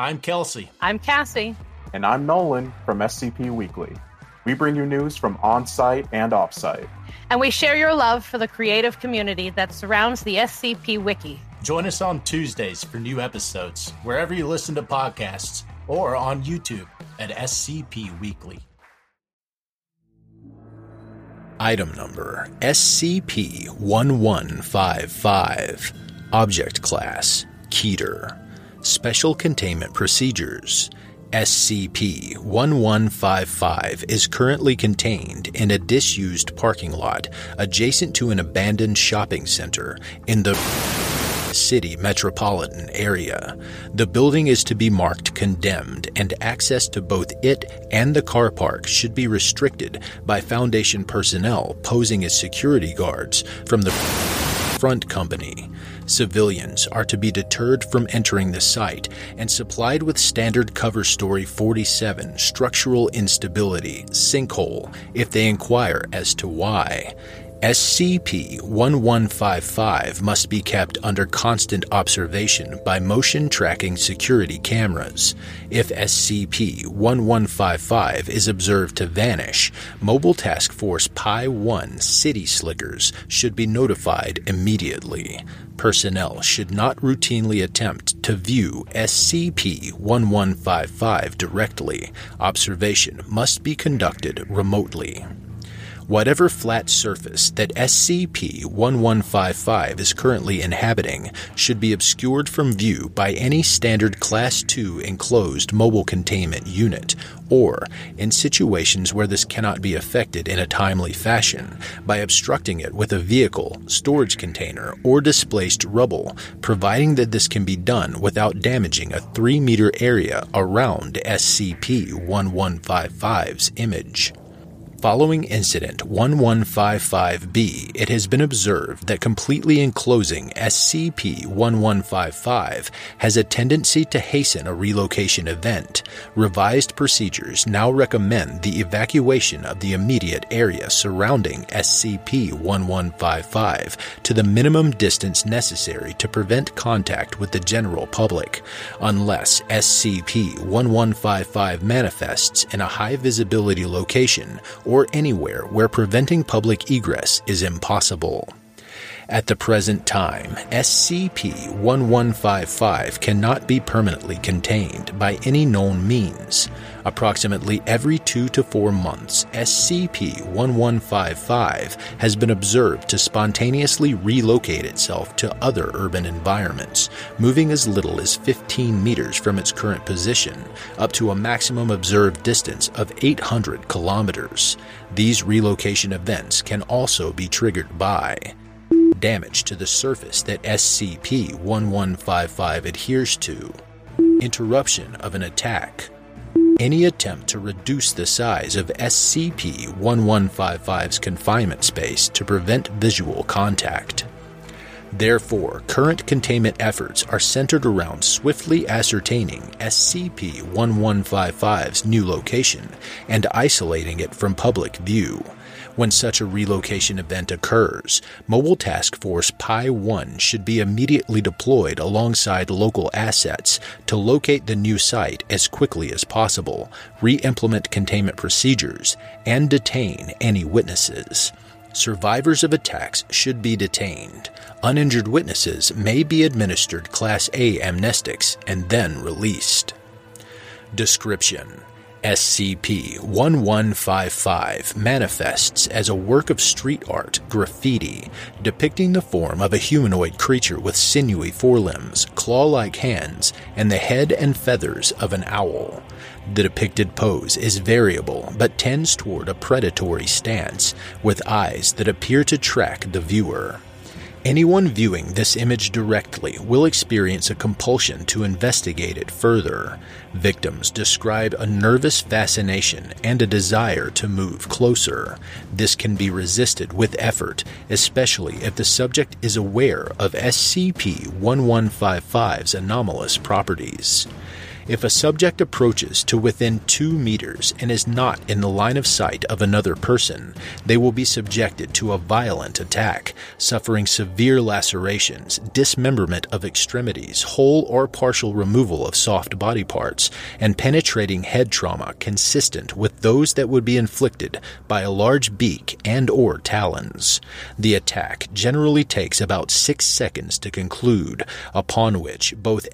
I'm Kelsey. I'm Cassie. And I'm Nolan from SCP Weekly. We bring you news from on site and off site. And we share your love for the creative community that surrounds the SCP Wiki. Join us on Tuesdays for new episodes, wherever you listen to podcasts, or on YouTube at SCP Weekly. Item number SCP 1155. Object Class Keter. Special Containment Procedures SCP 1155 is currently contained in a disused parking lot adjacent to an abandoned shopping center in the city metropolitan area. The building is to be marked condemned, and access to both it and the car park should be restricted by Foundation personnel posing as security guards from the front company. Civilians are to be deterred from entering the site and supplied with standard cover story 47 structural instability sinkhole if they inquire as to why. SCP 1155 must be kept under constant observation by motion tracking security cameras. If SCP 1155 is observed to vanish, Mobile Task Force Pi 1 City Slickers should be notified immediately. Personnel should not routinely attempt to view SCP 1155 directly. Observation must be conducted remotely. Whatever flat surface that SCP 1155 is currently inhabiting should be obscured from view by any standard Class II enclosed mobile containment unit, or, in situations where this cannot be effected in a timely fashion, by obstructing it with a vehicle, storage container, or displaced rubble, providing that this can be done without damaging a 3 meter area around SCP 1155's image. Following Incident 1155B, it has been observed that completely enclosing SCP 1155 has a tendency to hasten a relocation event. Revised procedures now recommend the evacuation of the immediate area surrounding SCP 1155 to the minimum distance necessary to prevent contact with the general public, unless SCP 1155 manifests in a high visibility location or anywhere where preventing public egress is impossible. At the present time, SCP 1155 cannot be permanently contained by any known means. Approximately every two to four months, SCP 1155 has been observed to spontaneously relocate itself to other urban environments, moving as little as 15 meters from its current position, up to a maximum observed distance of 800 kilometers. These relocation events can also be triggered by damage to the surface that SCP 1155 adheres to, interruption of an attack, any attempt to reduce the size of SCP 1155's confinement space to prevent visual contact. Therefore, current containment efforts are centered around swiftly ascertaining SCP 1155's new location and isolating it from public view. When such a relocation event occurs, Mobile Task Force Pi 1 should be immediately deployed alongside local assets to locate the new site as quickly as possible, re implement containment procedures, and detain any witnesses. Survivors of attacks should be detained. Uninjured witnesses may be administered Class A amnestics and then released. Description SCP 1155 manifests as a work of street art graffiti depicting the form of a humanoid creature with sinewy forelimbs, claw like hands, and the head and feathers of an owl. The depicted pose is variable but tends toward a predatory stance, with eyes that appear to track the viewer. Anyone viewing this image directly will experience a compulsion to investigate it further. Victims describe a nervous fascination and a desire to move closer. This can be resisted with effort, especially if the subject is aware of SCP 1155's anomalous properties. If a subject approaches to within two meters and is not in the line of sight of another person, they will be subjected to a violent attack, suffering severe lacerations, dismemberment of extremities, whole or partial removal of soft body parts, and penetrating head trauma consistent with those that would be inflicted by a large beak and or talons. The attack generally takes about six seconds to conclude, upon which both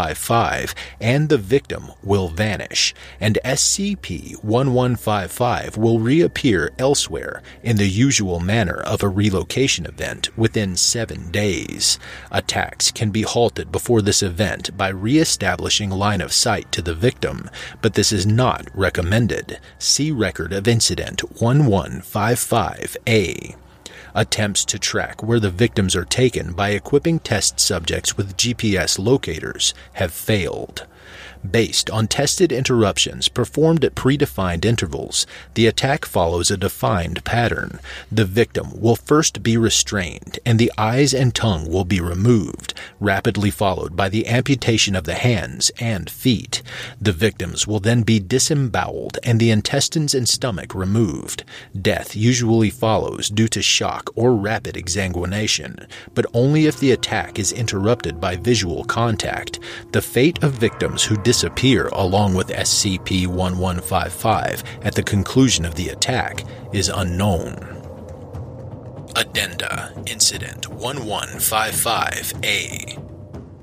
SCP-1155 and the victim will vanish, and SCP-1155 will reappear elsewhere in the usual manner of a relocation event within seven days. Attacks can be halted before this event by re-establishing line of sight to the victim, but this is not recommended. See Record of Incident 1155A attempts to track where the victims are taken by equipping test subjects with GPS locators have failed. Based on tested interruptions performed at predefined intervals, the attack follows a defined pattern. The victim will first be restrained and the eyes and tongue will be removed, rapidly followed by the amputation of the hands and feet. The victims will then be disemboweled and the intestines and stomach removed. Death usually follows due to shock or rapid exsanguination, but only if the attack is interrupted by visual contact. The fate of victims who disappear along with SCP 1155 at the conclusion of the attack is unknown. Addenda Incident 1155A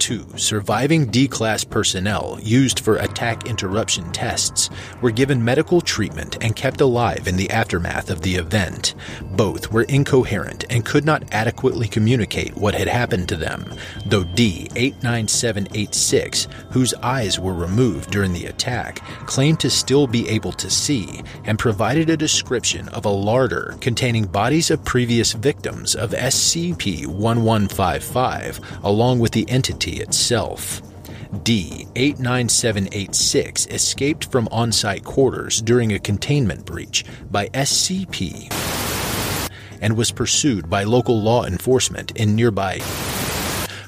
2, surviving D class personnel used for attack interruption tests were given medical treatment and kept alive in the aftermath of the event. Both were incoherent and could not adequately communicate what had happened to them, though D 89786, whose eyes were removed during the attack, claimed to still be able to see and provided a description of a larder containing bodies of previous victims of SCP 1155 along with the entity itself. D 89786 escaped from on site quarters during a containment breach by SCP and was pursued by local law enforcement in nearby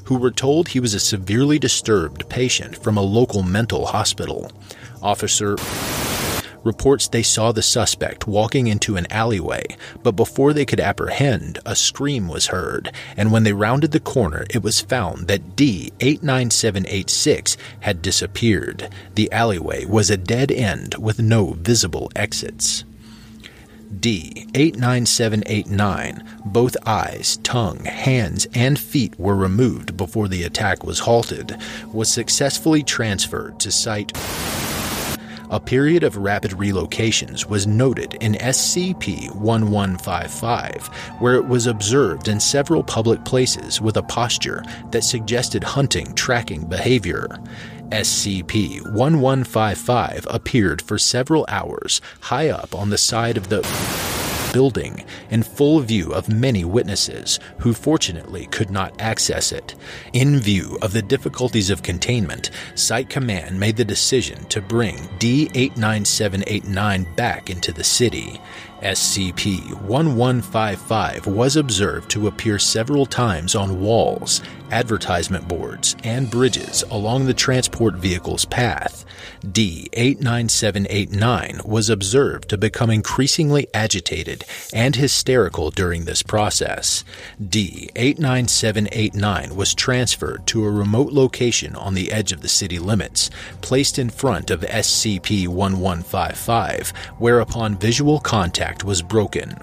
who were told he was a severely disturbed patient from a local mental hospital. Officer reports they saw the suspect walking into an alleyway, but before they could apprehend, a scream was heard, and when they rounded the corner, it was found that D89786 had disappeared. The alleyway was a dead end with no visible exits. D89789, both eyes, tongue, hands, and feet were removed before the attack was halted, was successfully transferred to Site a period of rapid relocations was noted in SCP 1155, where it was observed in several public places with a posture that suggested hunting tracking behavior. SCP 1155 appeared for several hours high up on the side of the building in full view of many witnesses who fortunately could not access it. In view of the difficulties of containment, Site Command made the decision to bring D89789 back into the city. SCP 1155 was observed to appear several times on walls, advertisement boards, and bridges along the transport vehicle's path. D89789 was observed to become increasingly agitated and hysterical during this process. D89789 was transferred to a remote location on the edge of the city limits, placed in front of SCP 1155, whereupon visual contact was broken.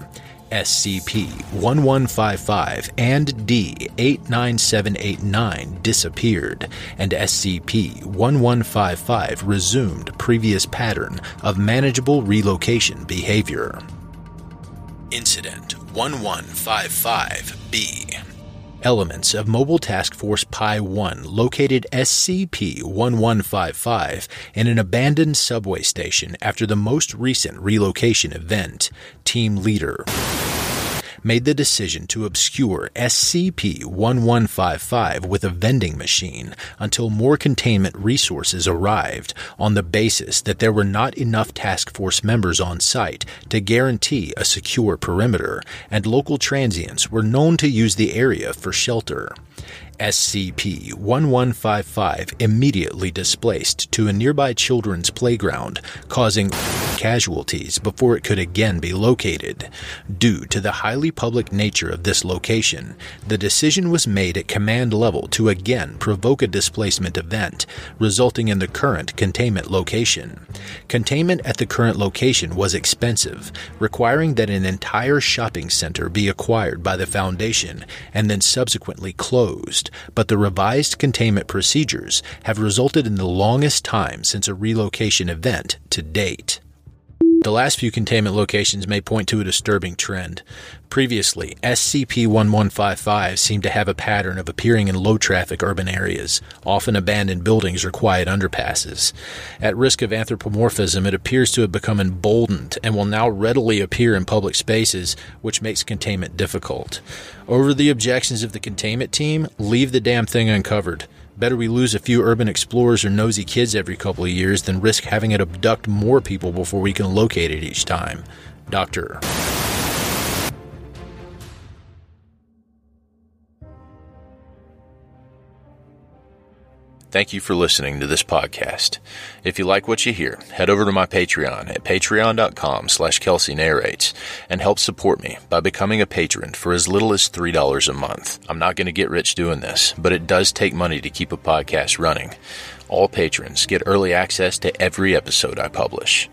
SCP 1155 and D 89789 disappeared, and SCP 1155 resumed previous pattern of manageable relocation behavior. Incident 1155B Elements of Mobile Task Force Pi 1 located SCP 1155 in an abandoned subway station after the most recent relocation event. Team Leader made the decision to obscure SCP 1155 with a vending machine until more containment resources arrived on the basis that there were not enough task force members on site to guarantee a secure perimeter, and local transients were known to use the area for shelter. SCP 1155 immediately displaced to a nearby children's playground, causing casualties before it could again be located. Due to the highly public nature of this location, the decision was made at command level to again provoke a displacement event, resulting in the current containment location. Containment at the current location was expensive, requiring that an entire shopping center be acquired by the Foundation and then subsequently closed, but the revised containment procedures have resulted in the longest time since a relocation event to date. The last few containment locations may point to a disturbing trend. Previously, SCP 1155 seemed to have a pattern of appearing in low traffic urban areas, often abandoned buildings or quiet underpasses. At risk of anthropomorphism, it appears to have become emboldened and will now readily appear in public spaces, which makes containment difficult. Over the objections of the containment team, leave the damn thing uncovered. Better we lose a few urban explorers or nosy kids every couple of years than risk having it abduct more people before we can locate it each time. Doctor. Thank you for listening to this podcast. If you like what you hear, head over to my Patreon at patreon.com slash Kelsey narrates and help support me by becoming a patron for as little as $3 a month. I'm not going to get rich doing this, but it does take money to keep a podcast running. All patrons get early access to every episode I publish.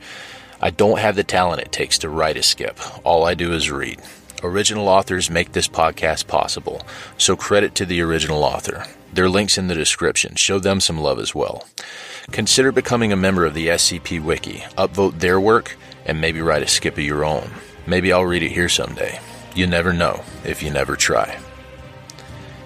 I don't have the talent it takes to write a skip. All I do is read. Original authors make this podcast possible, so credit to the original author. Their links in the description. Show them some love as well. Consider becoming a member of the SCP Wiki, upvote their work, and maybe write a skip of your own. Maybe I'll read it here someday. You never know if you never try.